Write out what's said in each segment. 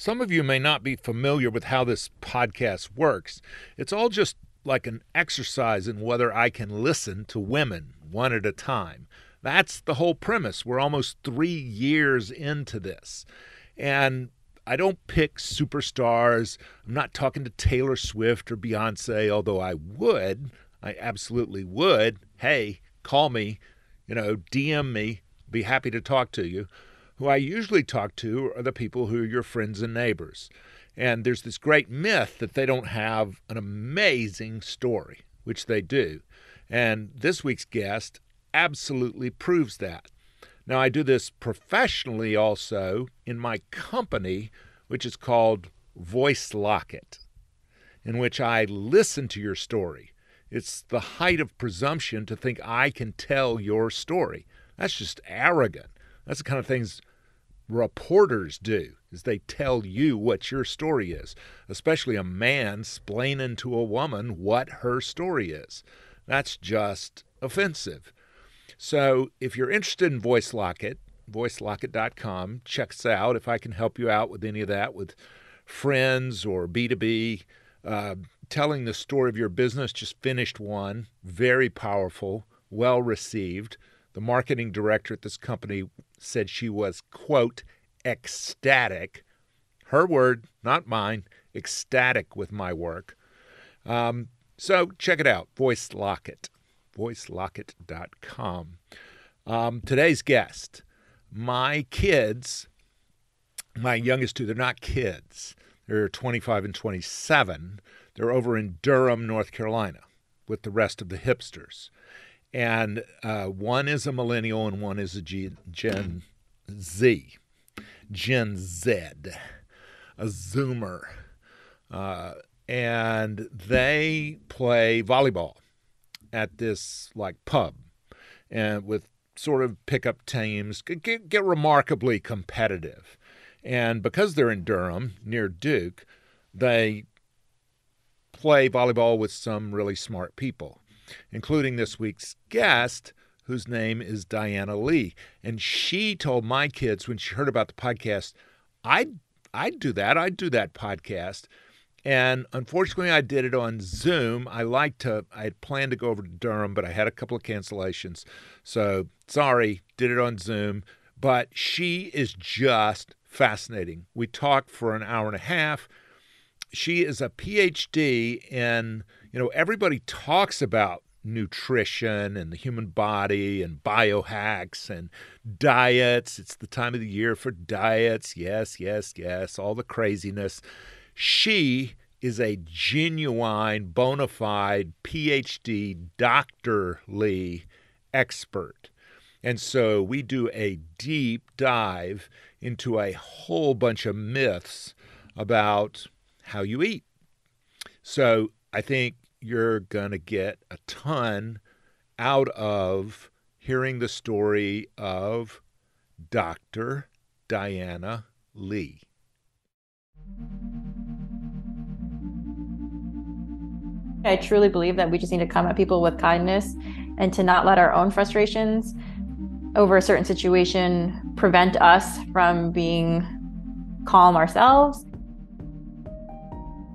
Some of you may not be familiar with how this podcast works. It's all just like an exercise in whether I can listen to women one at a time. That's the whole premise. We're almost three years into this. And I don't pick superstars. I'm not talking to Taylor Swift or Beyonce, although I would. I absolutely would. Hey, call me, you know, DM me, be happy to talk to you who I usually talk to are the people who are your friends and neighbors. And there's this great myth that they don't have an amazing story, which they do. And this week's guest absolutely proves that. Now, I do this professionally also in my company, which is called Voice Locket, in which I listen to your story. It's the height of presumption to think I can tell your story. That's just arrogant. That's the kind of things reporters do is they tell you what your story is. Especially a man splaining to a woman what her story is. That's just offensive. So if you're interested in voice locket voicelocket.com check us out. If i can help you out with any of that with friends or b2b uh, telling the story of your business just finished one. Very powerful well received the marketing director at this company said she was, quote, ecstatic. Her word, not mine, ecstatic with my work. Um, so check it out, Voice Locket, voicelocket.com. Um, today's guest, my kids, my youngest two, they're not kids. They're 25 and 27. They're over in Durham, North Carolina, with the rest of the hipsters and uh, one is a millennial and one is a G- Gen Z, Gen Z, a Zoomer, uh, and they play volleyball at this like pub, and with sort of pickup teams. Get, get remarkably competitive, and because they're in Durham near Duke, they play volleyball with some really smart people including this week's guest, whose name is Diana Lee. And she told my kids when she heard about the podcast, I'd, I'd do that. I'd do that podcast. And unfortunately, I did it on Zoom. I like to, I had planned to go over to Durham, but I had a couple of cancellations. So sorry, did it on Zoom. But she is just fascinating. We talked for an hour and a half. She is a PhD in you know, everybody talks about nutrition and the human body and biohacks and diets. It's the time of the year for diets. Yes, yes, yes, all the craziness. She is a genuine, bona fide PhD, doctorly expert. And so we do a deep dive into a whole bunch of myths about how you eat. So I think you're going to get a ton out of hearing the story of Dr. Diana Lee. I truly believe that we just need to come at people with kindness and to not let our own frustrations over a certain situation prevent us from being calm ourselves.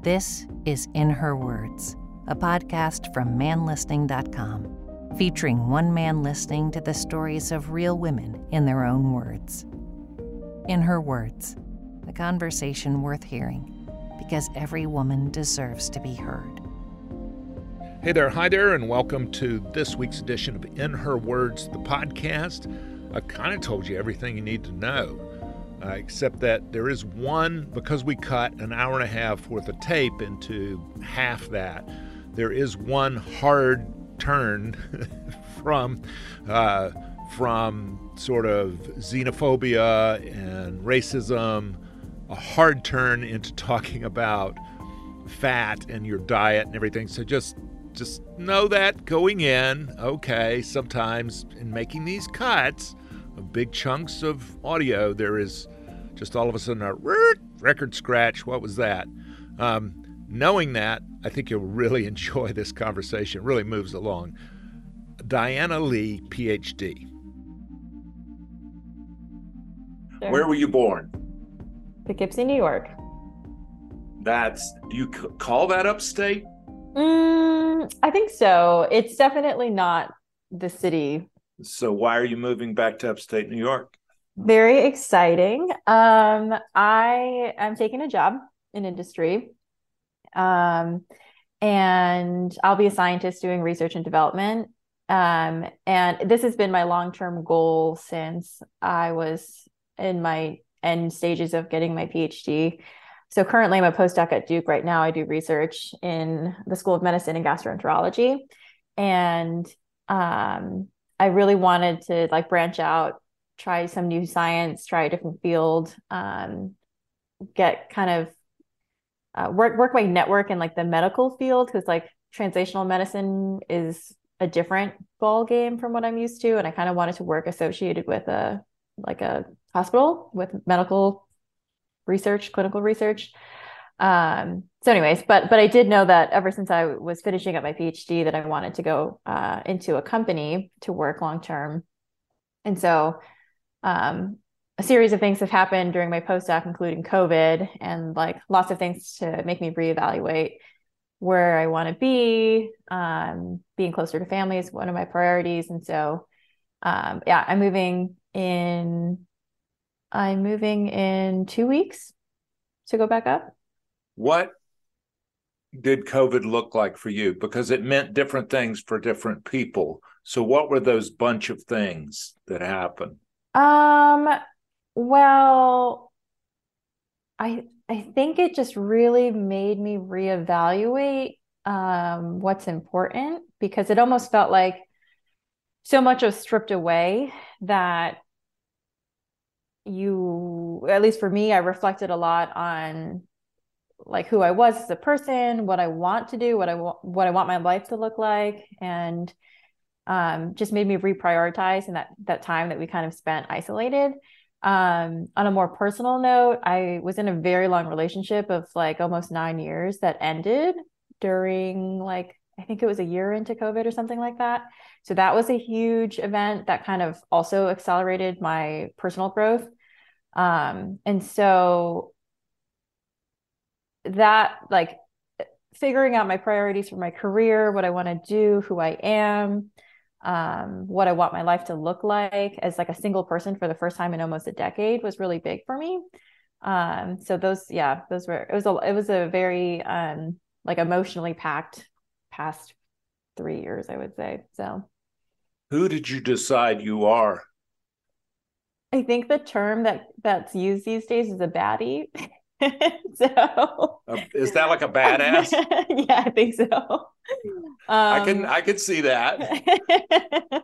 This is In Her Words a podcast from manlistening.com, featuring one man listening to the stories of real women in their own words. In her words, a conversation worth hearing because every woman deserves to be heard. Hey there, hi there, and welcome to this week's edition of In Her Words, the podcast. I kind of told you everything you need to know, uh, except that there is one, because we cut an hour and a half worth of tape into half that, there is one hard turn from uh, from sort of xenophobia and racism a hard turn into talking about fat and your diet and everything. So just just know that going in, okay, sometimes in making these cuts of big chunks of audio, there is just all of a sudden a record scratch. What was that? Um, knowing that, I think you'll really enjoy this conversation. It really moves along. Diana Lee, PhD. Sure. Where were you born? Poughkeepsie, New York. That's, do you call that upstate? Mm, I think so. It's definitely not the city. So why are you moving back to upstate New York? Very exciting. Um, I am taking a job in industry. Um, and I'll be a scientist doing research and development. Um, and this has been my long-term goal since I was in my end stages of getting my PhD. So currently, I'm a postdoc at Duke. Right now, I do research in the School of Medicine and Gastroenterology, and um, I really wanted to like branch out, try some new science, try a different field, um, get kind of uh, work work my network in like the medical field because like translational medicine is a different ball game from what I'm used to, and I kind of wanted to work associated with a like a hospital with medical research, clinical research. Um, so, anyways, but but I did know that ever since I was finishing up my PhD, that I wanted to go uh, into a company to work long term, and so um, a series of things have happened during my postdoc, including COVID, and like lots of things to make me reevaluate where I want to be. Um, being closer to family is one of my priorities, and so um, yeah, I'm moving in I'm moving in two weeks to go back up. What did COVID look like for you? Because it meant different things for different people. So, what were those bunch of things that happened? Um, well, I I think it just really made me reevaluate um, what's important because it almost felt like so much was stripped away that you at least for me i reflected a lot on like who i was as a person what i want to do what i want what i want my life to look like and um, just made me reprioritize in that that time that we kind of spent isolated um, on a more personal note i was in a very long relationship of like almost nine years that ended during like i think it was a year into covid or something like that. So that was a huge event that kind of also accelerated my personal growth. Um, and so that like figuring out my priorities for my career, what I want to do, who I am, um, what I want my life to look like as like a single person for the first time in almost a decade was really big for me. Um, so those, yeah, those were, it was a, it was a very, um, like emotionally packed past three years, I would say. So who did you decide you are? I think the term that that's used these days is a baddie. so is that like a badass? yeah, I think so. Um, I can I can see that.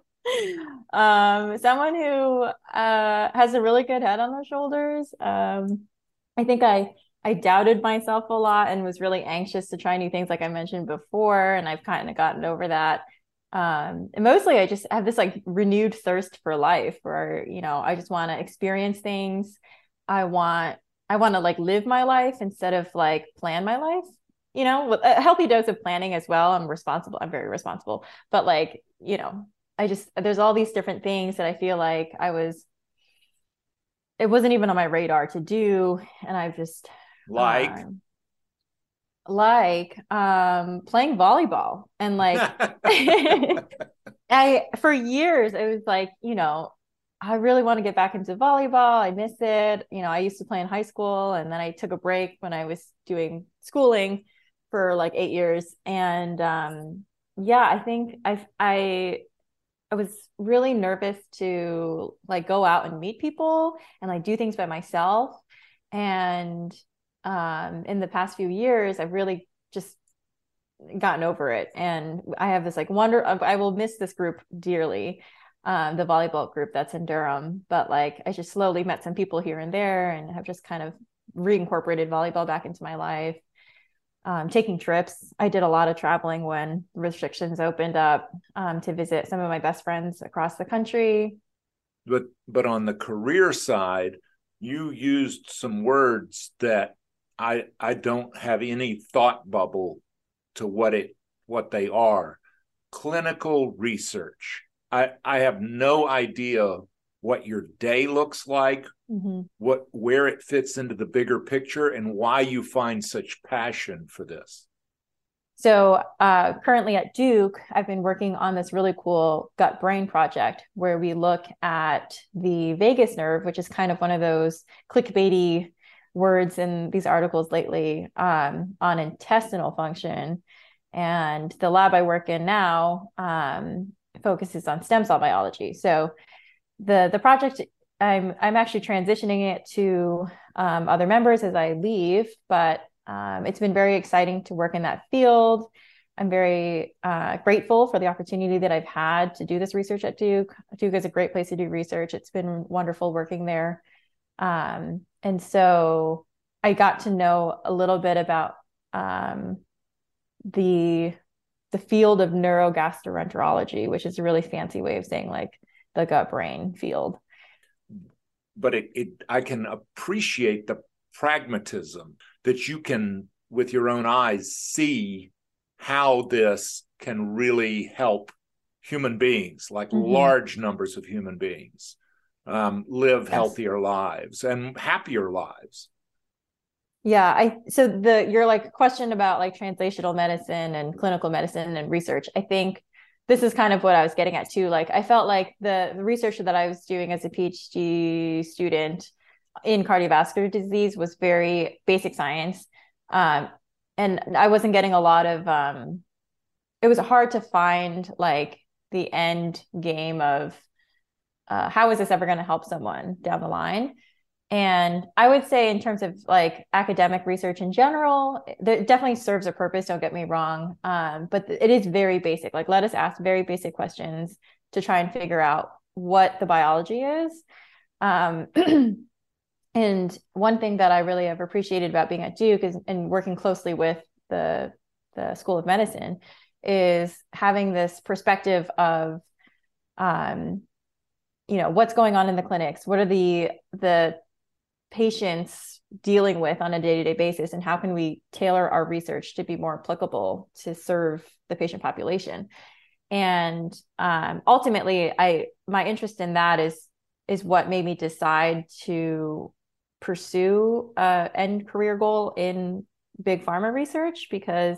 um, someone who uh, has a really good head on their shoulders. Um, I think I I doubted myself a lot and was really anxious to try new things, like I mentioned before, and I've kind of gotten over that um and mostly i just have this like renewed thirst for life where you know i just want to experience things i want i want to like live my life instead of like plan my life you know? With a healthy dose of planning as well i'm responsible i'm very responsible. But like you know i just there's all these different things that i feel like i was it wasn't even on my radar to do and i've just like? um, like um playing volleyball and like I for years it was like, you know, I really want to get back into volleyball. I miss it. You know, I used to play in high school and then I took a break when I was doing schooling for like 8 years and um yeah, I think I I I was really nervous to like go out and meet people and like do things by myself and um, in the past few years, I've really just gotten over it. And I have this like wonder, I will miss this group dearly, um, the volleyball group that's in Durham. But like, I just slowly met some people here and there and have just kind of reincorporated volleyball back into my life. Um, taking trips. I did a lot of traveling when restrictions opened up um, to visit some of my best friends across the country. But but on the career side, you used some words that I I don't have any thought bubble to what it what they are. Clinical research. I I have no idea what your day looks like, mm-hmm. what where it fits into the bigger picture, and why you find such passion for this. So uh, currently at Duke, I've been working on this really cool gut brain project where we look at the vagus nerve, which is kind of one of those clickbaity words in these articles lately um, on intestinal function. And the lab I work in now um, focuses on stem cell biology. So the the project I'm I'm actually transitioning it to um, other members as I leave, but um, it's been very exciting to work in that field. I'm very uh, grateful for the opportunity that I've had to do this research at Duke. Duke is a great place to do research. It's been wonderful working there. Um, and so I got to know a little bit about um, the the field of neurogastroenterology, which is a really fancy way of saying like the gut brain field. But it, it I can appreciate the pragmatism that you can with your own eyes see how this can really help human beings like mm-hmm. large numbers of human beings um, live yes. healthier lives and happier lives yeah i so the your like question about like translational medicine and clinical medicine and research i think this is kind of what i was getting at too. Like i felt like the, the research that i was doing as a phd student in cardiovascular disease was very basic science. Um, and i wasn't getting a lot of um, it was hard to find like the end game of uh, how is this ever going to help someone down the line and i would say in terms of like academic research in general it definitely serves a purpose don't get me wrong um, but it is very basic. Like let us ask very basic questions to try and figure out what the biology is. Um, and one thing that I really have appreciated about being at Duke is and working closely with the the School of Medicine is having this perspective of um, you know what's going on in the clinics? What are the the patients dealing with on a day-to-day basis and how can we tailor our research to be more applicable to serve the patient population? And um, ultimately i my interest in that is is what made me decide to pursue a end career goal in big pharma research because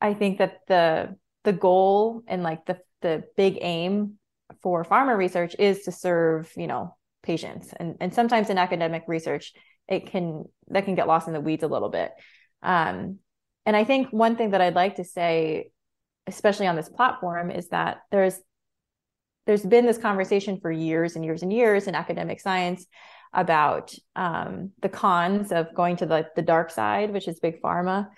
I think that the the goal and like the the big aim for pharma research is to serve you know patients and and sometimes in academic research it can that can get lost in the weeds a little bit um, and I think one thing that I'd like to say especially on this platform is that there's there's been this conversation for years and years and years in academic science about um, the cons of going to the, the dark side, which is big pharma,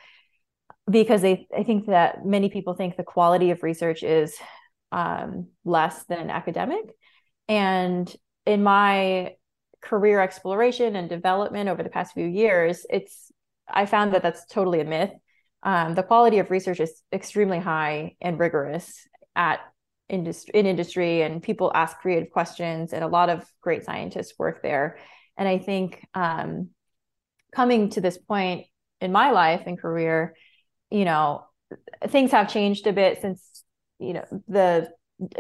because they, I think that many people think the quality of research is um, less than academic. And in my career exploration and development over the past few years, it's I found that that's totally a myth. Um, the quality of research is extremely high and rigorous at industry in industry and people ask creative questions and a lot of great scientists work there and i think um, coming to this point in my life and career you know things have changed a bit since you know the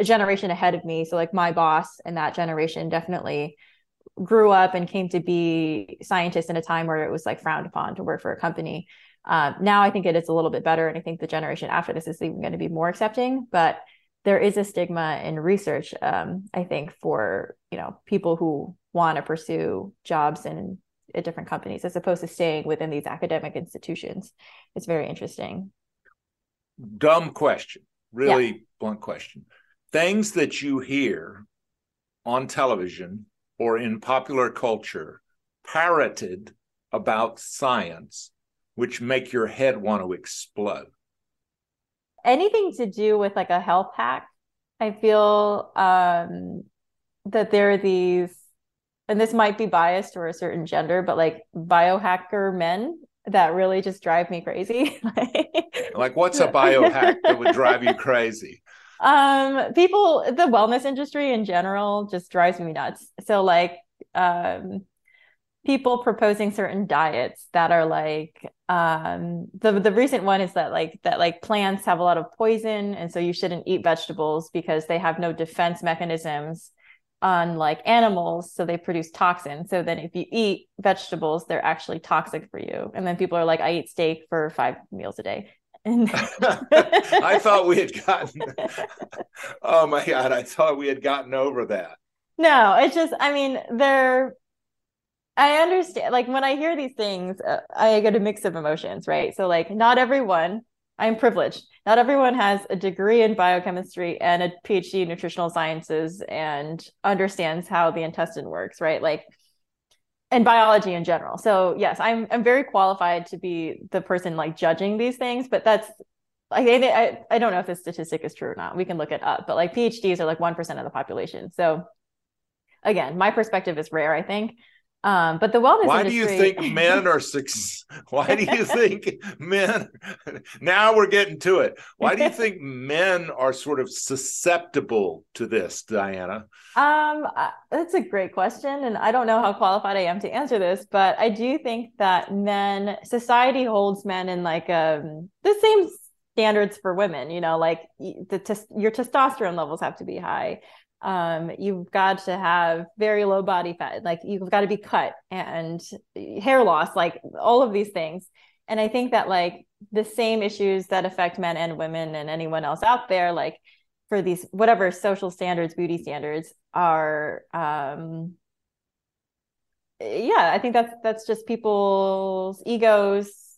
generation ahead of me. So like my boss and that generation definitely grew up and came to be scientists in a time where it was like frowned upon to work for a company. Uh, now i think it is a little bit better and i think the generation after this is even going to be more accepting but there is a stigma in research um, i think for you know people who want to pursue jobs in at different companies as opposed to staying within these academic institutions. It's very interesting. Dumb question. Really yeah. blunt question things that you hear on television or in popular culture parroted about science which make your head want to explode anything to do with like a health hack i feel um that there are these and this might be biased or a certain gender, but like biohacker men that really just drive me crazy. like what's a biohack that would drive you crazy? Um, people, the wellness industry in general just drives me nuts. So like, um, people proposing certain diets that are like um the the recent one is that like that like plants have a lot of poison and so you shouldn't eat vegetables because they have no defense mechanisms unlike animals so they produce toxins. So then if you eat vegetables they're actually toxic for you. And then people are like i eat steak for five meals a day and i thought we had gotten oh my god i thought we had gotten over that no it's just i mean they're i understand like when i hear these things uh, i get a mix of emotions right so like not everyone I'm privileged. Not everyone has a degree in biochemistry and a PhD in nutritional sciences and understands how the intestine works, right? Like and biology in general. So yes, I'm I'm very qualified to be the person like judging these things, but that's I I I don't know if this statistic is true or not. We can look it up, but like PhDs are like 1% of the population. So again, my perspective is rare, I think. Um, but the wellness. Why industry... do you think men are six? Why do you think men? Now we're getting to it. Why do you think men are sort of susceptible to this, Diana? Um, that's a great question, and I don't know how qualified I am to answer this, but I do think that men, society holds men in like um the same standards for women. You know, like the your testosterone levels have to be high um, you've got to have very low body fat like you've got to be cut and hair loss like all of these things. And i think that like the same issues that affect men and women and anyone else out there like for these whatever social standards beauty standards are um yeah i think that's that's just people's egos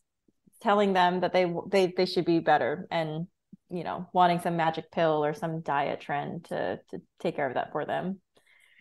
telling them that they they they should be better. And you know wanting some magic pill or some diet trend to to take care of that for them.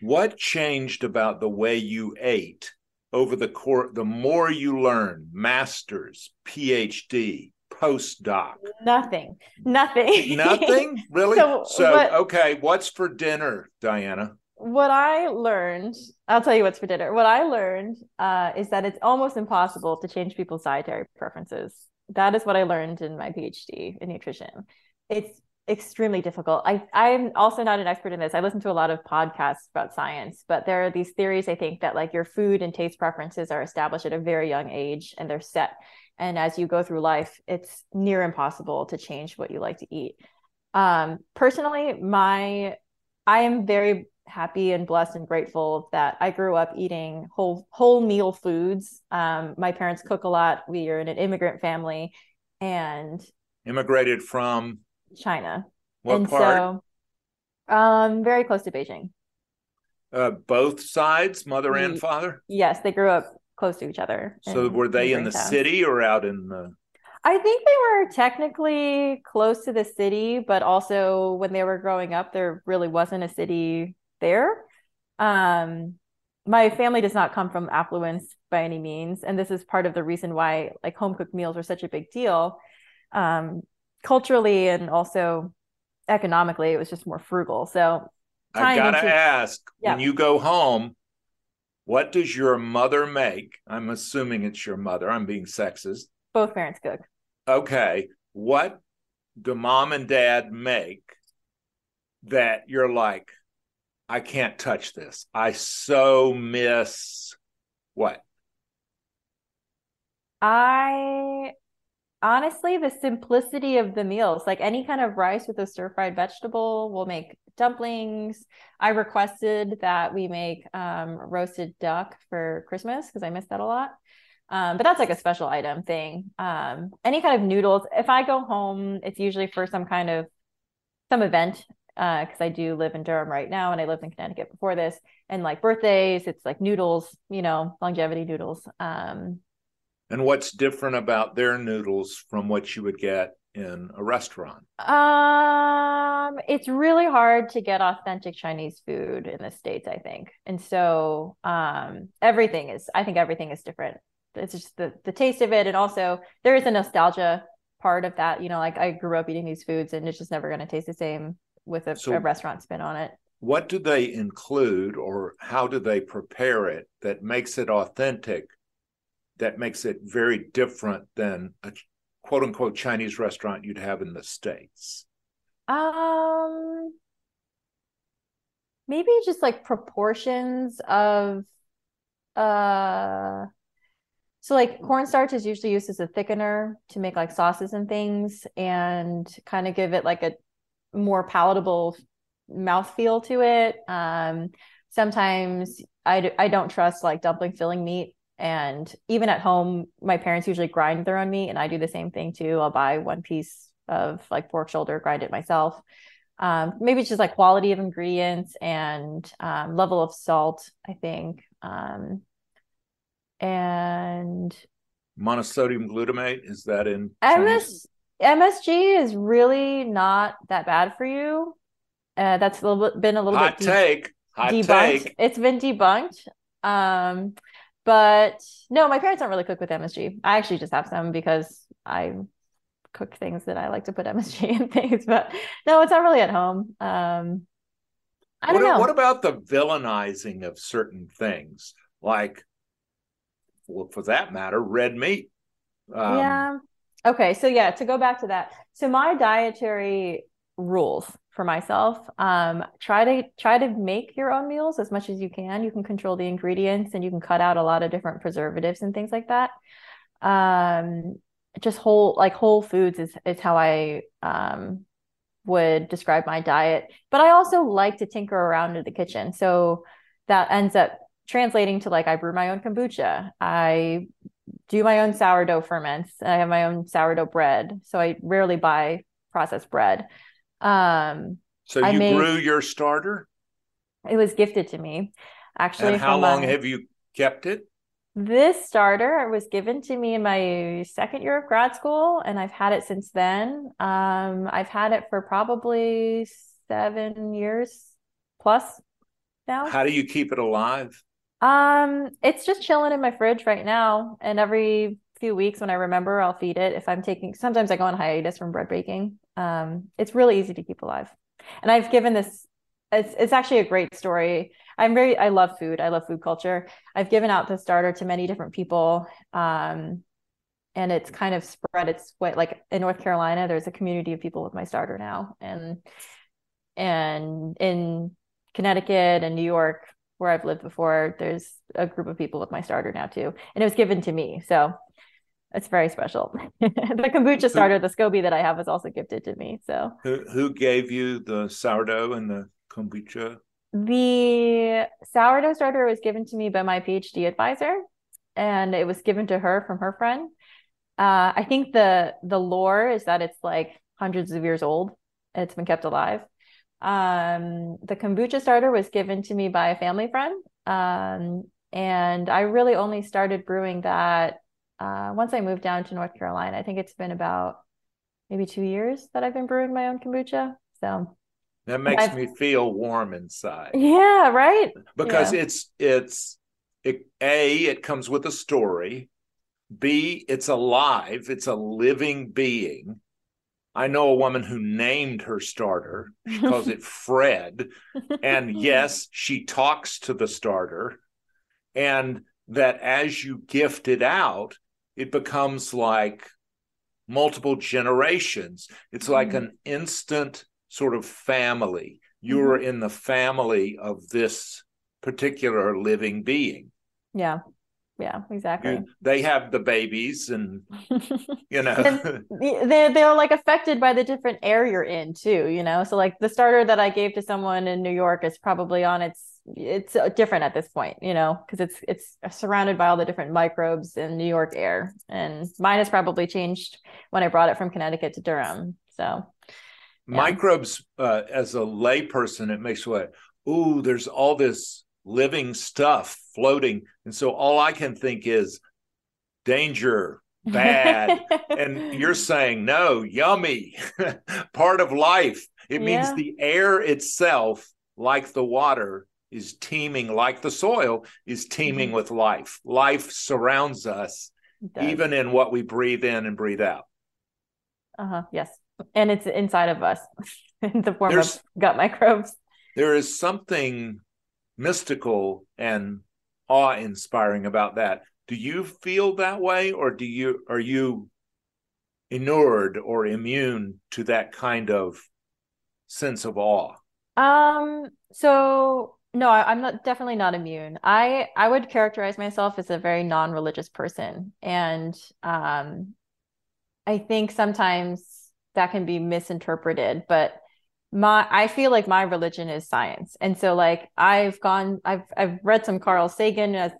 What changed about the way you ate over the course the more you learn masters phd postdoc? Nothing. Nothing. Nothing? Really? So, so what, okay what's for dinner diana? What i learned i'll tell you what's for dinner. What i learned uh, is that it's almost impossible to change people's dietary preferences that is what I learned in my PhD in nutrition. It's extremely difficult. I, I'm also not an expert in this. I listen to a lot of podcasts about science, but there are these theories, I think, that like your food and taste preferences are established at a very young age and they're set. And as you go through life, it's near impossible to change what you like to eat. Um, personally, my I am very happy and blessed and grateful that I grew up eating whole whole meal foods. Um, my parents cook a lot. We are in an immigrant family, and immigrated from China. What and part? So, um, very close to Beijing. Uh, both sides, mother and father. Yes, they grew up close to each other. So were they in the towns. city or out in the? I think they were technically close to the city, but also when they were growing up, there really wasn't a city there. Um, my family does not come from affluence by any means, and this is part of the reason why like home cooked meals are such a big deal. Um, culturally and also economically, it was just more frugal. So I gotta into, ask, yeah. when you go home, what does your mother make? I'm assuming it's your mother. I'm being sexist. Both parents cook. Okay. What do mom and dad make that you're like, I can't touch this. I so miss what? I honestly the simplicity of the meals like any kind of rice with a stir fried vegetable we'll make dumplings i requested that we make um, roasted duck for christmas because i miss that a lot um, but that's like a special item thing um, any kind of noodles if i go home it's usually for some kind of some event because uh, I do live in Durham right now and I lived in Connecticut before this. And like birthdays, it's like noodles, you know, longevity noodles. Um, and what's different about their noodles from what you would get in a restaurant? Um, it's really hard to get authentic Chinese food in the States, I think. And so um, everything is, I think everything is different. It's just the, the taste of it. And also there is a nostalgia part of that. You know, like I grew up eating these foods and it's just never going to taste the same with a, so, a restaurant spin on it. what do they include or how do they prepare it that makes it authentic that makes it very different than a quote unquote chinese restaurant you'd have in the states um maybe just like proportions of uh so like cornstarch is usually used as a thickener to make like sauces and things and kind of give it like a more palatable mouth feel to it. Um, sometimes I, I don't trust like dumpling filling meat. And even at home, my parents usually grind their own meat, and I do the same thing too. I'll buy one piece of like pork shoulder, grind it myself. Um, maybe it's just like quality of ingredients and um, level of salt, I think. Um, and monosodium glutamate is that in MS, MSG is really not that bad for you. Uh, that's a little bit, been a little Hot bit de- take. Hot debunked. take. It's been debunked. Um, but no, my parents don't really cook with MSG. I actually just have some because I cook things that I like to put MSG in things. But no, it's not really at home. Um, I don't what, know. what about the villainizing of certain things, like, well, for that matter, red meat? Um, yeah. Okay. So yeah, to go back to that. So my dietary rules for myself, um, try to try to make your own meals as much as you can. You can control the ingredients and you can cut out a lot of different preservatives and things like that. Um, just whole like whole foods is is how I um would describe my diet. But I also like to tinker around in the kitchen. So that ends up translating to like I brew my own kombucha. I do my own sourdough ferments. and I have my own sourdough bread. So I rarely buy processed bread. Um so I you made- grew your starter, it was gifted to me actually and how long a- have you kept it? This starter was given to me in my second year of grad school, and I've had it since then. Um, I've had it for probably seven years plus now. How do you keep it alive? Um, it's just chilling in my fridge right now, and every few weeks when I remember, I'll feed it. If I'm taking, sometimes I go on hiatus from bread baking. Um, it's really easy to keep alive, and I've given this. It's it's actually a great story. I'm very I love food. I love food culture. I've given out the starter to many different people. Um, and it's kind of spread its way like in North Carolina, there's a community of people with my starter now. And and in Connecticut and New York, where I've lived before, there's a group of people with my starter now too. And it was given to me. So it's very special. the kombucha starter, the SCOBY that I have was also gifted to me. So Who who gave you the sourdough and the kombucha? The sourdough starter was given to me by my PhD advisor, and it was given to her from her friend. Uh, I think the the lore is that it's like hundreds of years old. It's been kept alive. Um, the kombucha starter was given to me by a family friend, um, and I really only started brewing that uh, once I moved down to North Carolina. I think it's been about maybe two years that I've been brewing my own kombucha. So That makes I've- me feel warm inside yeah, right. because Yeah. it's it's it, a it comes with a story. B it's alive. It's a living being. I know a woman who named her starter. She calls it Fred. And yes, she talks to the starter. And that as you gift it out, it becomes like multiple generations. It's like Mhm. an instant sort of family. You're in the family of this particular living being. Yeah. Yeah, exactly. They have the babies, and you know, And they they're like affected by the different air you're in too, you know. So like the starter that I gave to someone in New York is probably on its it's uh, different at this point, you know, because it's it's surrounded by all the different microbes in New York air, and mine has probably changed when I brought it from Connecticut to Durham. So Yeah. microbes uh, as a layperson it makes what ooh there's all this living stuff floating. And so all i can think is danger bad. And you're saying no yummy. Part of life. It means the air itself like the water is teeming like the soil is teeming Mhm. with life. Life surrounds us even in what we breathe in and breathe out. Uh-huh, yes, and it's inside of us. In the form There's- of gut microbes. there is something mystical and awe-inspiring about that. Do you feel that way, or do you are you inured or immune to that kind of sense of awe? Um. So no, I, am not definitely not immune. I I would characterize myself as a very non-religious person, and um, I think sometimes that can be misinterpreted. But my I feel like my religion is science, and so like I've gone, I've I've read some Carl Sagan as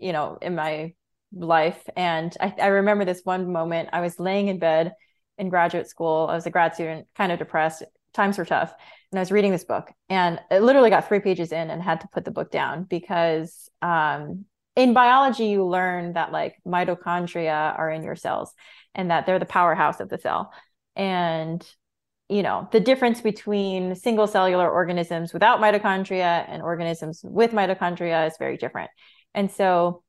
you know in my life, and I, I remember this one moment. I was laying in bed in graduate school. I was a grad student, kind of depressed. Times were tough, and I was reading this book, and it literally got three pages in and had to put the book down because um, in biology you learn that like mitochondria are in your cells and that they're the powerhouse of the cell and you know the difference between single cellular organisms without mitochondria and organisms with mitochondria is very different. And so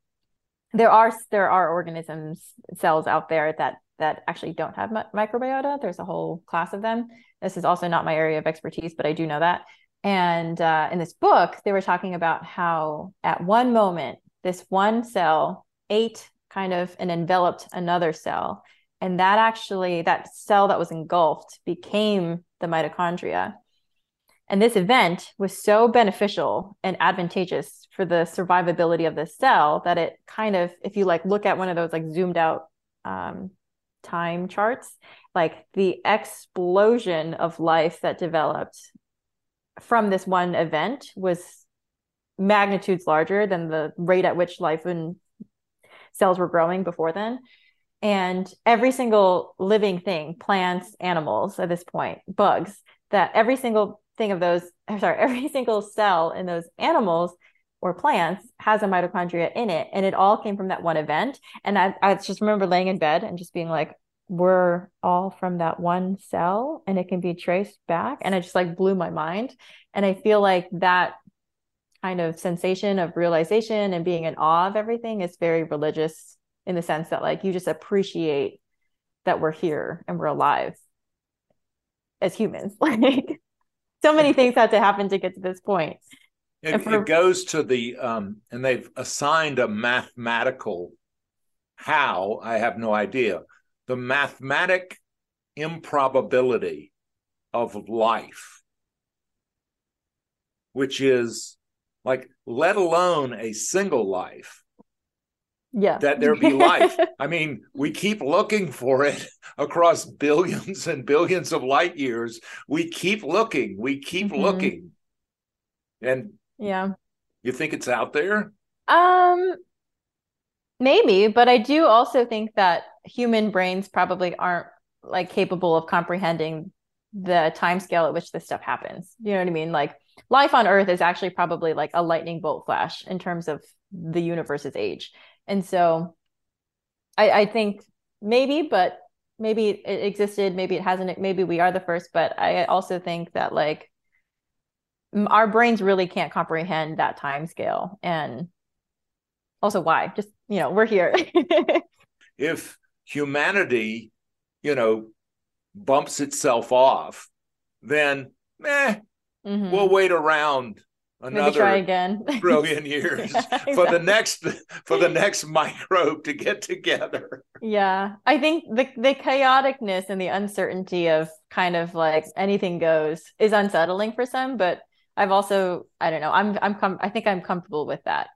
there are there are organisms cells out there that that actually don't have microbiota. There's a whole class of them. This is also not my area of expertise but i do know that. And uh, in this book they were talking about how at one moment this one cell ate kind of and enveloped another cell and that actually that cell that was engulfed became the mitochondria. And this event was so beneficial and advantageous for the survivability of the cell that it kind of if you like look at one of those like zoomed out um, time charts like the explosion of life that developed from this one event was magnitudes larger than the rate at which life and cells were growing before then and every single living thing plants animals at this point bugs that every single thing of those i'm sorry every single cell in those animals or plants has a mitochondria in it. And it all came from that one event. And I, I just remember laying in bed and just being like we're all from that one cell and it can be traced back. And it just like blew my mind. And i feel like that kind of sensation of realization and being in awe of everything is very religious in the sense that like you just appreciate that we're here and we're alive as humans. Like so many things had to happen to get to this point. It, for, it goes to the um and they've assigned a mathematical how i have no idea the mathematic improbability of life which is like let alone a single life yeah. that there be life. I mean we keep looking for it across billions and billions of light years. We keep looking we keep mm-hmm. looking. And yeah. you think it's out there? Um maybe but i do also think that human brains probably aren't like capable of comprehending the time scale at which this stuff happens. You know what i mean? Like life on earth is actually probably like a lightning bolt flash in terms of the universe's age and so I, I think maybe, but maybe it existed, maybe it hasn't, maybe we are the first, but I also think that like our brains really can't comprehend that time scale and also why just you know we're here if humanity you know bumps itself off then eh, mm-hmm. we'll wait around another try again. trillion years yeah, exactly. for the next for the next microbe to get together. Yeah. I think the the chaoticness and the uncertainty of kind of like anything goes is unsettling for some, but I've also I don't know, I'm I'm com- I think I'm comfortable with that.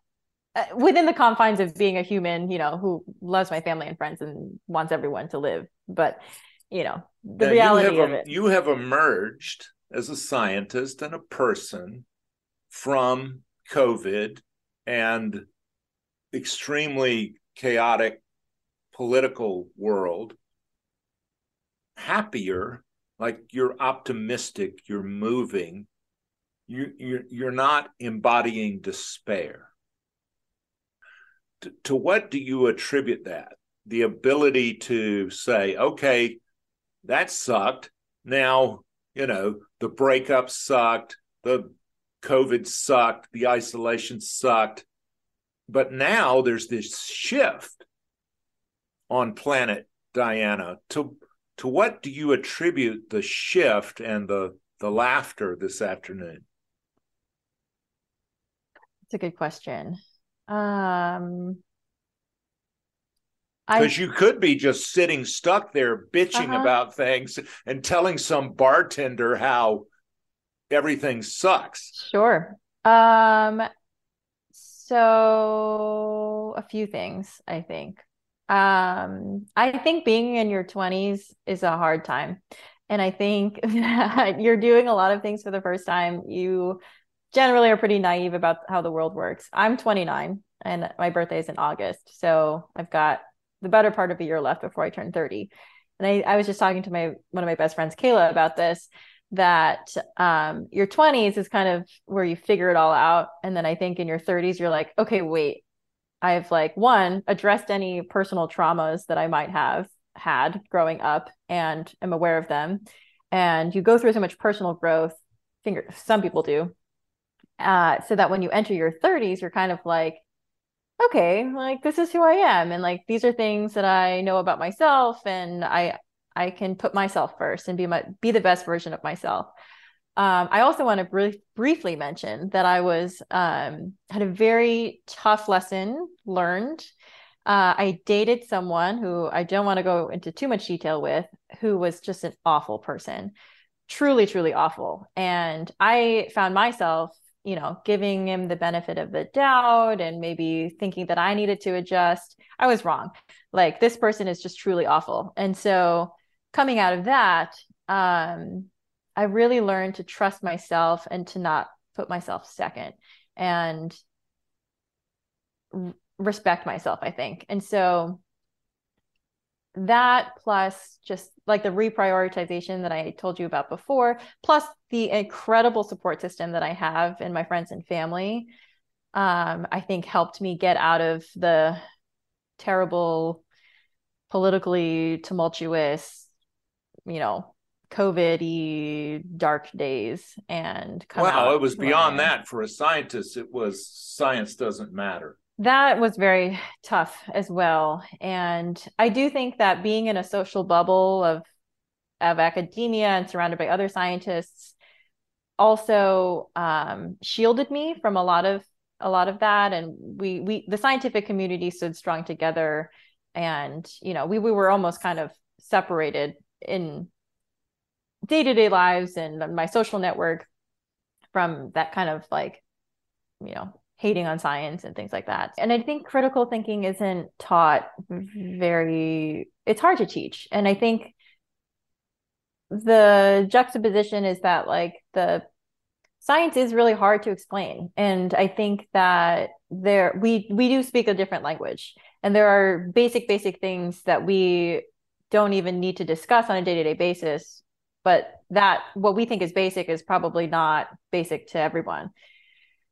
Uh, within the confines of being a human, you know, who loves my family and friends and wants everyone to live, but you know, the now reality you have, of it. You have emerged as a scientist and a person from COVID and extremely chaotic political world happier like you're optimistic you're moving you you're, you're not embodying despair. To, to what do you attribute that? The ability to say okay that sucked. Now you know the breakup sucked. The COVID sucked, the isolation sucked. But now there's this shift on planet Diana. To to what do you attribute the shift and the the laughter this afternoon? It's a good question. Um, because you could be just sitting stuck there bitching Uh-huh. about things and telling some bartender how everything sucks. Sure. Um, so a few things, I think. Um, I think being in your 20s is a hard time. And I think that you're doing a lot of things for the first time. You generally are pretty naive about how the world works. I'm 29 and my birthday is in August. So I've got the better part of a year left before I turn 30. And I, I was just talking to my one of my best friends, Kayla, about this that um, your 20s is kind of where you figure it all out. And then I think in your 30s, you're like, okay, wait, I've like one addressed any personal traumas that I might have had growing up and am aware of them. And you go through so much personal growth, finger some people do. Uh, so that when you enter your 30s, you're kind of like, okay, like this is who I am. And like these are things that I know about myself and I I can put myself first and be my be the best version of myself. Um, I also want to br- briefly mention that I was um, had a very tough lesson learned. Uh, I dated someone who I don't want to go into too much detail with, who was just an awful person, truly, truly awful. And I found myself, you know, giving him the benefit of the doubt and maybe thinking that I needed to adjust. I was wrong. Like this person is just truly awful. And so coming out of that, um, I really learned to trust myself and to not put myself second and r- respect myself, I think. And so that plus just like the reprioritization that I told you about before, plus the incredible support system that I have in my friends and family, um, I think helped me get out of the terrible, politically tumultuous, you know, COVID dark days and come Wow, it was beyond that for a scientist. It was science doesn't matter. that was very tough as well and i do think that being in a social bubble of of academia and surrounded by other scientists also um, shielded me from a lot of a lot of that and we we the scientific community stood strong together and you know we we were almost kind of separated in day-to-day lives and my social network from that kind of like you know hating on science and things like that. And I think critical thinking isn't taught very, it's hard to teach. And I think the juxtaposition is that like the science is really hard to explain. And I think that there, we, we do speak a different language and there are basic, basic things that we don't even need to discuss on a day-to-day basis. But that what we think is basic is probably not basic to everyone.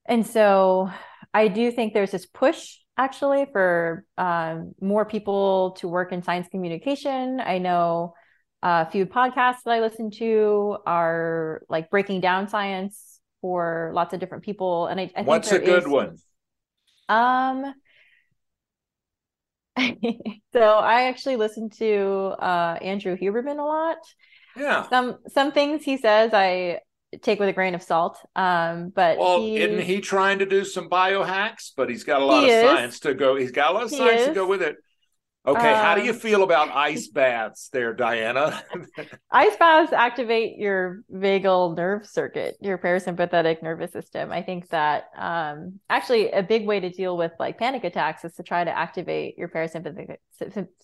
And so I do think there's this push actually for um, more people to work in science communication. I know a few podcasts that I listen to are like breaking down science for lots of different people. And I, I think What's a good is- one? Um, so I actually listen to uh, Andrew Huberman a lot Yeah. some some things he says I take with a grain of salt. Um, but Well, he, isn't he trying to do some biohacks? But he's got a lot of is. science to go. He's got a lot of He science to go with it. Okay, how do you Um, feel about ice baths there, Diana? ice baths activate your vagal nerve circuit, your parasympathetic nervous system. I think that um, actually a big way to deal with like panic attacks is to try to activate your parasympathetic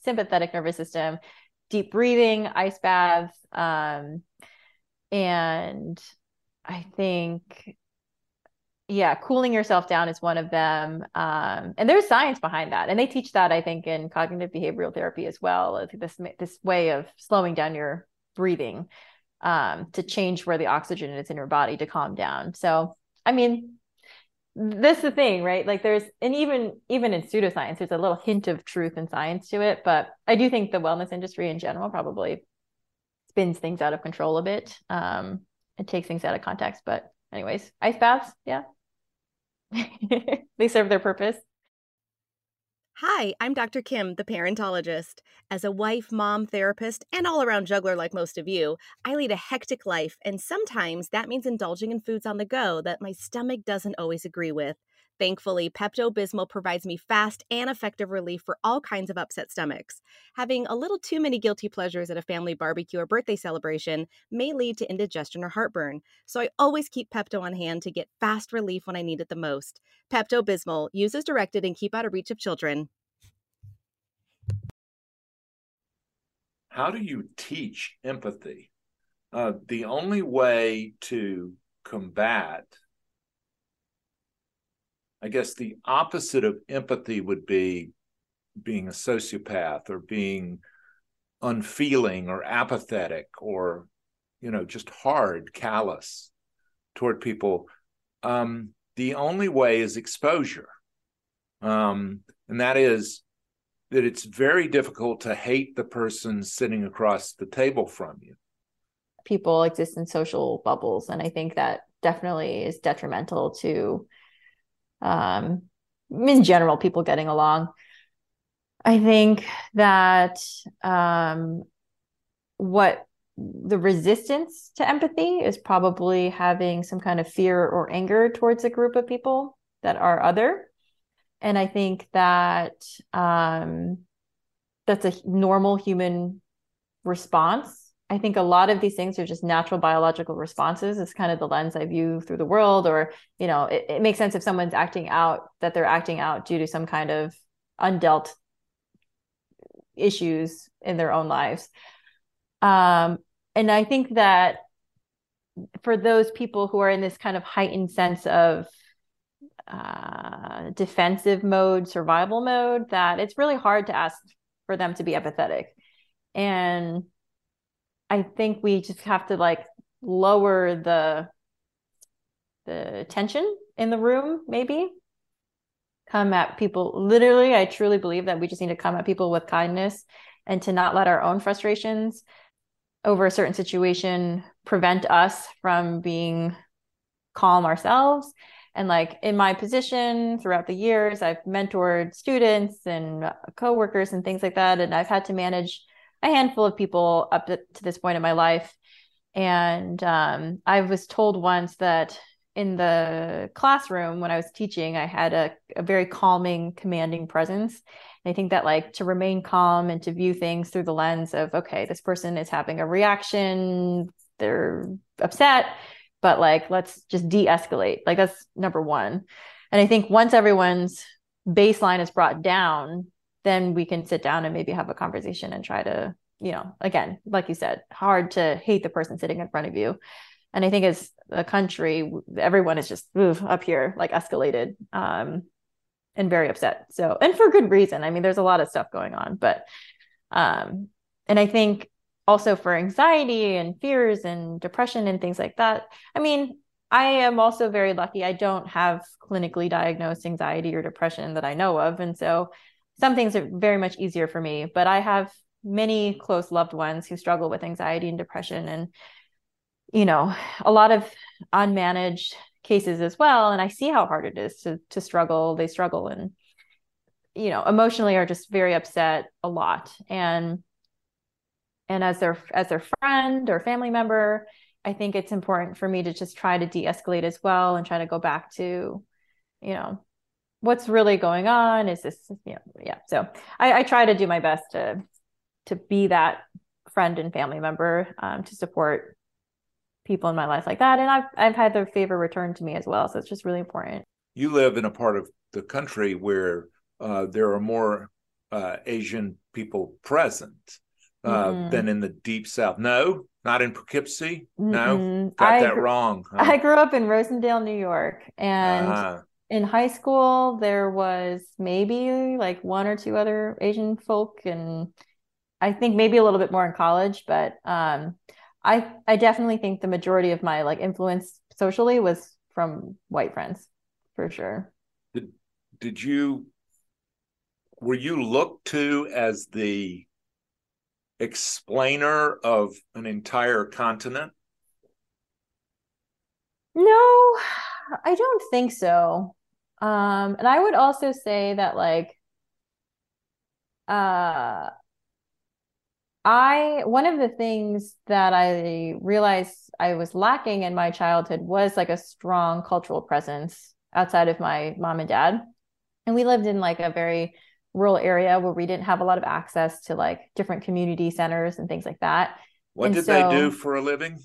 sympathetic nervous system. Deep breathing, ice baths, um, and I think yeah, cooling yourself down is one of them. Um, and there's science behind that, and they teach that I think in cognitive behavioral therapy as well. This this way of slowing down your breathing um, to change where the oxygen is in your body to calm down. So, I mean, this is the thing, right? Like there's and even even in pseudoscience, there's a little hint of truth and science to it. But I do think the wellness industry in general probably spins things out of control a bit. Um, it takes things out of context. But anyways, ice baths, yeah. they serve their purpose. Hi, I'm Dr. Kim, the parentologist. As a wife, mom, therapist, and all around juggler like most of you, I lead a hectic life, and sometimes that means indulging in foods on the go that my stomach doesn't always agree with. Thankfully, Pepto Bismol provides me fast and effective relief for all kinds of upset stomachs. Having a little too many guilty pleasures at a family barbecue or birthday celebration may lead to indigestion or heartburn, so I always keep Pepto on hand to get fast relief when I need it the most. Pepto Bismol, use as directed and keep out of reach of children. How do you teach empathy? Uh, the only way to combat I guess the opposite of empathy would be being a sociopath or being unfeeling or apathetic or you know just hard callous toward people. Um, the only way is exposure. Um, and that is that it's very difficult to hate the person sitting across the table from you. People exist in social bubbles and i think that definitely is detrimental to um, in general, people getting along. I think that um, what the resistance to empathy is probably having some kind of fear or anger towards a group of people that are other. And I think that um, that's a normal human response I think a lot of these things are just natural biological responses. It's kind of the lens I view through the world, or, you know, it, it makes sense if someone's acting out that they're acting out due to some kind of undealt issues in their own lives. Um, and I think that for those people who are in this kind of heightened sense of uh, defensive mode, survival mode, that it's really hard to ask for them to be empathetic. And I think we just have to like lower the the tension in the room maybe. Come at people literally i truly believe that we just need to come at people with kindness and to not let our own frustrations over a certain situation prevent us from being calm ourselves. And like in my position throughout the years i've mentored students and coworkers and things like that and i've had to manage a handful of people up to, this point in my life. And um, I was told once that in the classroom when I was teaching, I had a, a very calming, commanding presence. And I think that like to remain calm and to view things through the lens of, okay, this person is having a reaction, they're upset, but like let's just de-escalate. Like that's number one. And I think once everyone's baseline is brought down, then we can sit down and maybe have a conversation and try to you know again like you said hard to hate the person sitting in front of you. And i think as a country everyone is just up here like escalated um and very upset. So and for good reason. I mean there's a lot of stuff going on but um and i think also for anxiety and fears and depression and things like that. I mean i am also very lucky. I don't have clinically diagnosed anxiety or depression that i know of. And so some things are very much easier for me, but I have many close loved ones who struggle with anxiety and depression and you know, a lot of unmanaged cases as well and I see how hard it is to to struggle. They struggle and you know, emotionally are just very upset a lot and and as their as their friend or family member, I think it's important for me to just try to de-escalate as well and try to go back to you know what's really going on? Is this you know yeah. So I, I try to do my best to to be that friend and family member um, to support people in my life like that. And i've i've had their favor returned to me as well. So it's just really important. You live in a part of the country where uh, there are more uh, asian people present uh, mm-hmm. than in the deep south. No? Not in poughkeepsie? No? Mm-hmm. got I that wrong huh? i grew up in rosendale new york and uh-huh in high school there was maybe like one or two other asian folk and i think maybe a little bit more in college but um i i definitely think the majority of my like influence socially was from white friends for sure did, did you were you looked to as the explainer of an entire continent no I don't think so. Um, and I would also say that like uh I one of the things that I realized I was lacking in my childhood was like a strong cultural presence outside of my mom and dad. And we lived in like a very rural area where we didn't have a lot of access to like different community centers and things like that. What And did so- they do for a living?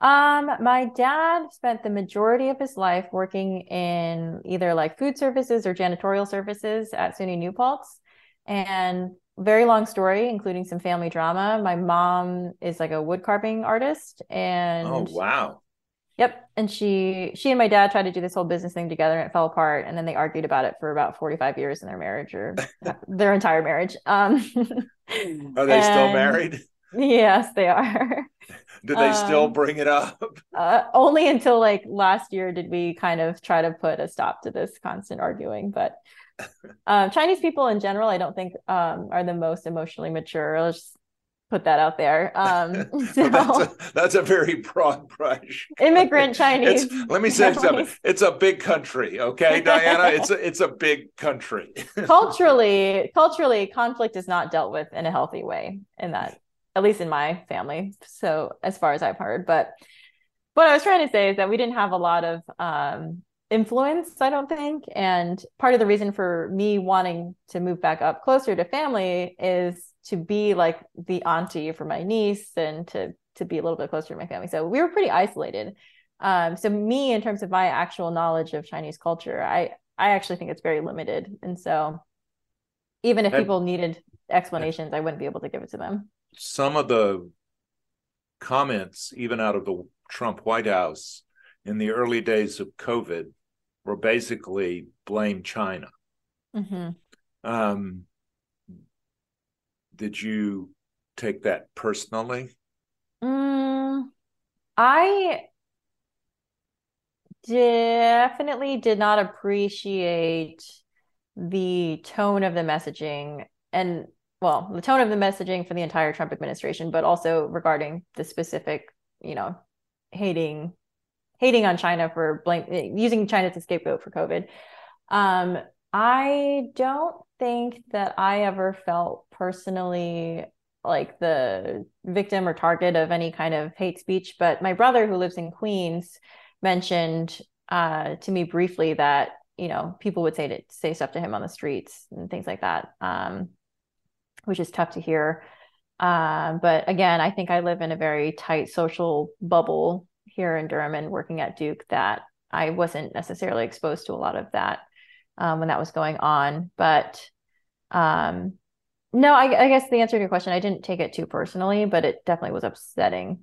Um, my dad spent the majority of his life working in either like food services or janitorial services at SUNY New Paltz. And very long story, including some family drama. My mom is like a wood carving artist and Oh wow. Yep. And she she and my dad tried to do this whole business thing together and it fell apart. And then they argued about it for about 45 years in their marriage or their entire marriage. Um Are they still married? Yes, they are. Do they still um, bring it up? Uh, only until like last year did we kind of try to put a stop to this constant arguing. But um, Chinese people in general, I don't think um, are the most emotionally mature. Let's just put that out there. Um, so that's, a, that's a very broad brush. immigrant Chinese. It's, let me say something. It's a big country, okay, Diana. It's a, it's a big country. culturally culturally conflict is not dealt with in a healthy way in that at least in my family so as far as i've heard. But what i was trying to say is that we didn't have a lot of um, influence i don't think. And part of the reason for me wanting to move back up closer to family is to be like the auntie for my niece and to to be a little bit closer to my family. So we were pretty isolated. Um, so me in terms of my actual knowledge of chinese culture i i actually think it's very limited. And so even if people needed explanations i wouldn't be able to give it to them Some of the comments, even out of the Trump White House in the early days of COVID, were basically blame China. Mhm. Um, did you take that personally? Mm, I definitely did not appreciate the tone of the messaging and well, the tone of the messaging for the entire Trump administration, but also regarding the specific, you know, hating hating on China for blame using China as a scapegoat for COVID. Um, I don't think that I ever felt personally like the victim or target of any kind of hate speech, but my brother who lives in Queens mentioned uh, to me briefly that you know people would say to say stuff to him on the streets and things like that, um, which is tough to hear. Um, but again, I think I live in a very tight social bubble here in Durham and working at Duke that I wasn't necessarily exposed to a lot of that um, when that was going on. But um, no, I, I guess the answer to your question, I didn't take it too personally, but it definitely was upsetting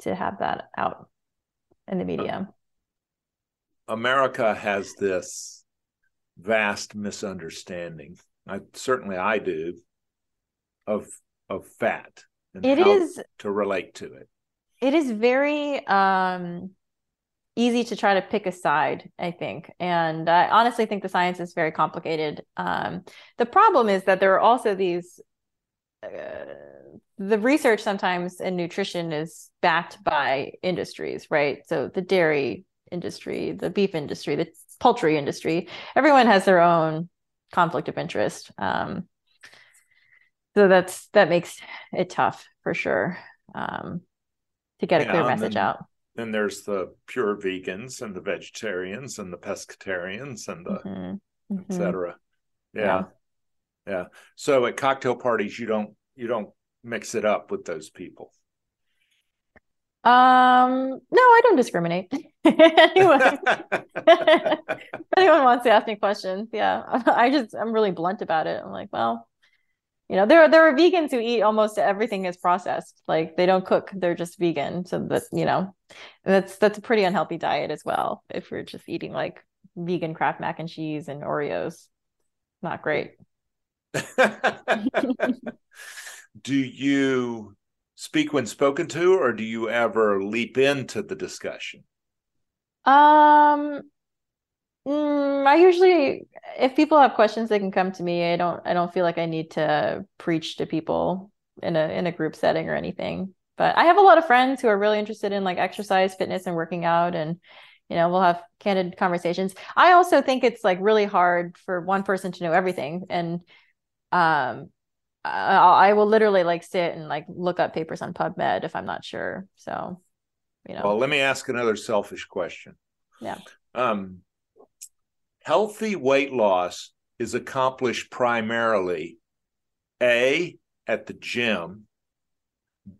to have that out in the media. America has this vast misunderstanding. I certainly I do of of fat and It is to relate to it. it is very um easy to try to pick a side i think. And i honestly think the science is very complicated. Um the problem is that there are also these uh, the research sometimes in nutrition is backed by industries right? So the dairy industry the beef industry the poultry industry everyone has their own conflict of interest um so that's that makes it tough for sure um to get a clear message then- out Then there's the pure vegans and the vegetarians and the pescatarians and the Mhm. et Mhm. cetera. Yeah. Yeah. yeah. So at cocktail parties you don't you don't mix it up with those people. Um, no, I don't discriminate. Anyone, if anyone wants to ask me questions, yeah, I just I'm really blunt about it. I'm like, well, you know, there are there are vegans who eat almost everything is processed. Like they don't cook, they're just vegan. So that, you know, that's that's a pretty unhealthy diet as well. If you're just eating like vegan Kraft mac and cheese and Oreos, not great. do you speak when spoken to or do you ever leap into the discussion? Um, mm, I usually, if people have questions, they can come to me. I don't, I don't feel like I need to preach to people in a in a group setting or anything. But I have a lot of friends who are really interested in like exercise, fitness, and working out, and you know, we'll have candid conversations. I also think it's like really hard for one person to know everything, and um, I, I will literally like sit and like look up papers on PubMed if I'm not sure. So, you know, Well, let me ask another selfish question. Yeah. Um, healthy weight loss is accomplished primarily A, at the gym,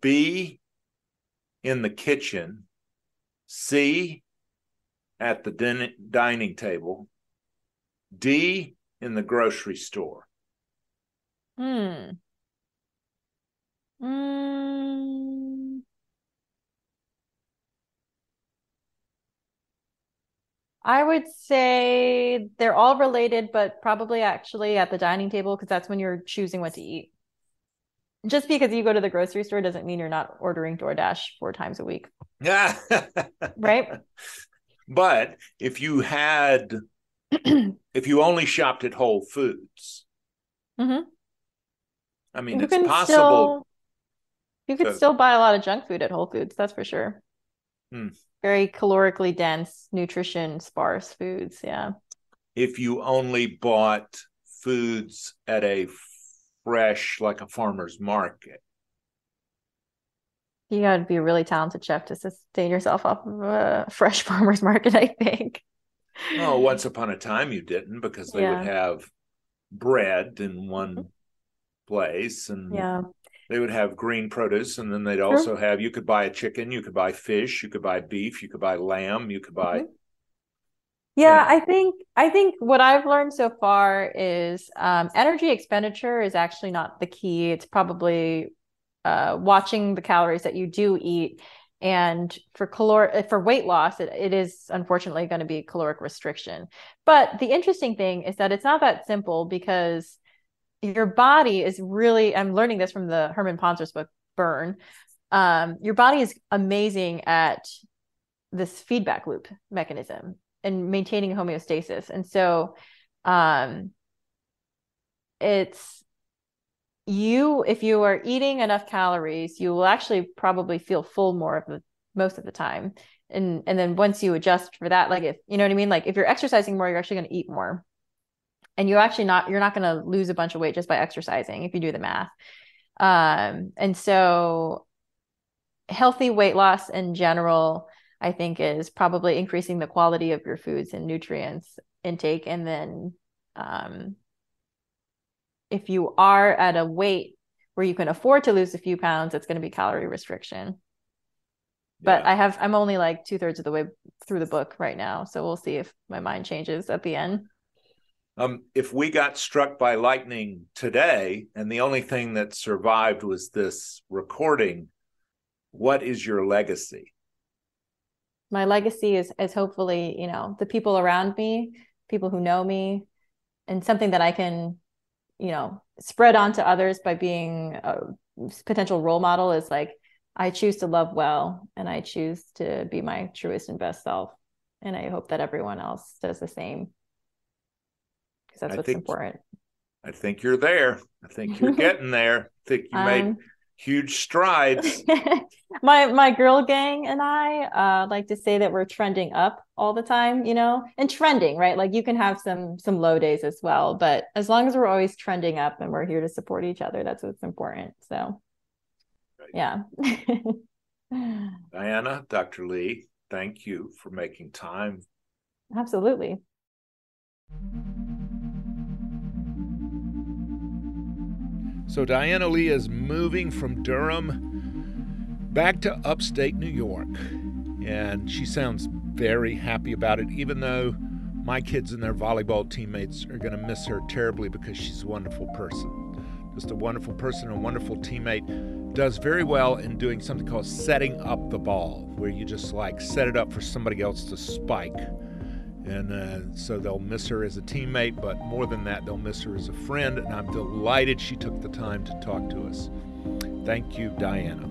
B, in the kitchen, C, at the din- dining table, D, in the grocery store. Hmm. Mm. I would say they're all related, but probably actually at the dining table because that's when you're choosing what to eat. Just because you go to the grocery store doesn't mean you're not ordering DoorDash four times a week. Yeah. right. But if you had, if you only shopped at Whole Foods, mm-hmm. I mean, you it's possible. Still, you could to, still buy a lot of junk food at Whole Foods, that's for sure. Hmm. Very calorically dense, nutrition sparse foods. Yeah. If you only bought foods at a fresh, like a farmer's market. You got to be a really talented chef to sustain yourself off of a fresh farmer's market, I think. Oh, once upon a time you didn't because they yeah. would have bread in one mm-hmm. Place and yeah. they would have green produce and then they'd also have you could buy a chicken you could buy fish you could buy beef you could buy lamb you could buy mm-hmm. yeah i think i think what i've learned so far is um, energy expenditure is actually not the key. It's probably uh, watching the calories that you do eat and for calor for weight loss it, it is unfortunately going to be caloric restriction. But the interesting thing is that it's not that simple because your body is really i'm learning this from the herman pontzer's book burn. Um, your body is amazing at this feedback loop mechanism and maintaining homeostasis. And so um, it's you if you are eating enough calories you will actually probably feel full more of the most of the time. And and then once you adjust for that like if you know what i mean? Like if you're exercising more you're actually going to eat more and you're actually not you're not going to lose a bunch of weight just by exercising if you do the math. Um, and so healthy weight loss in general i think is probably increasing the quality of your foods and nutrients intake. And then um, if you are at a weight where you can afford to lose a few pounds it's going to be calorie restriction. But yeah. i have i'm only like two-thirds of the way through the book right now so we'll see if my mind changes at the end um, if we got struck by lightning today and the only thing that survived was this recording, what is your legacy? My legacy is is hopefully, you know, the people around me, people who know me, and something that I can, you know, spread on to others by being a potential role model is like I choose to love well and I choose to be my truest and best self. And I hope that everyone else does the same because that's I what's think, important. I think you're there. I think you're getting there. I think you um, made huge strides. my my girl gang and I uh, like to say that we're trending up all the time, you know, and trending, right? Like you can have some some low days as well, but as long as we're always trending up and we're here to support each other, that's what's important. So, right. yeah. Diana, Dr. Lee, thank you for making time. Absolutely. So Diana Lee is moving from Durham back to upstate New York. And she sounds very happy about it, even though my kids and their volleyball teammates are going to miss her terribly because she's a wonderful person. Just a wonderful person, a wonderful teammate. Does very well in doing something called setting up the ball, where you just like set it up for somebody else to spike. And uh, so they'll miss her as a teammate, but more than that, they'll miss her as a friend. And I'm delighted she took the time to talk to us. Thank you, Diana.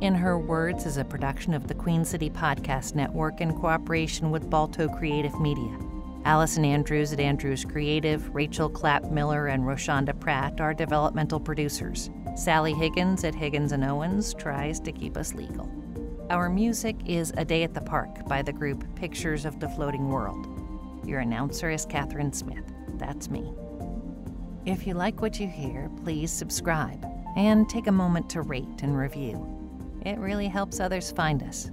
In Her Words is a production of the Queen City Podcast Network in cooperation with Balto Creative Media. Allison Andrews at Andrews Creative, Rachel Clapp Miller, and Roshonda Pratt are developmental producers. Sally Higgins at Higgins and Owens tries to keep us legal. Our music is A Day at the Park by the group Pictures of the Floating World. Your announcer is Catherine Smith. That's me. If you like what you hear, please subscribe and take a moment to rate and review. It really helps others find us.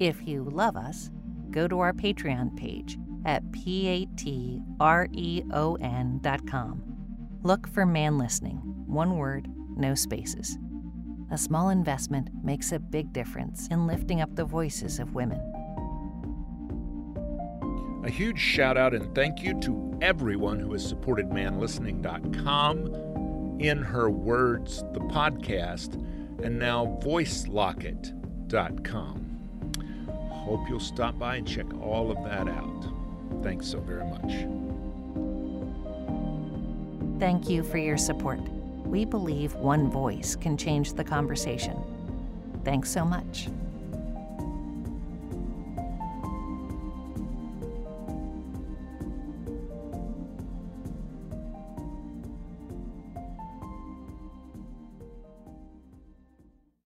If you love us, go to our Patreon page at patreon.com. Look for Man Listening, one word, no spaces. A small investment makes a big difference in lifting up the voices of women. A huge shout out and thank you to everyone who has supported manlistening.com, In Her Words, the podcast, and now voicelocket.com. Hope you'll stop by and check all of that out. Thanks so very much. Thank you for your support. We believe one voice can change the conversation. Thanks so much.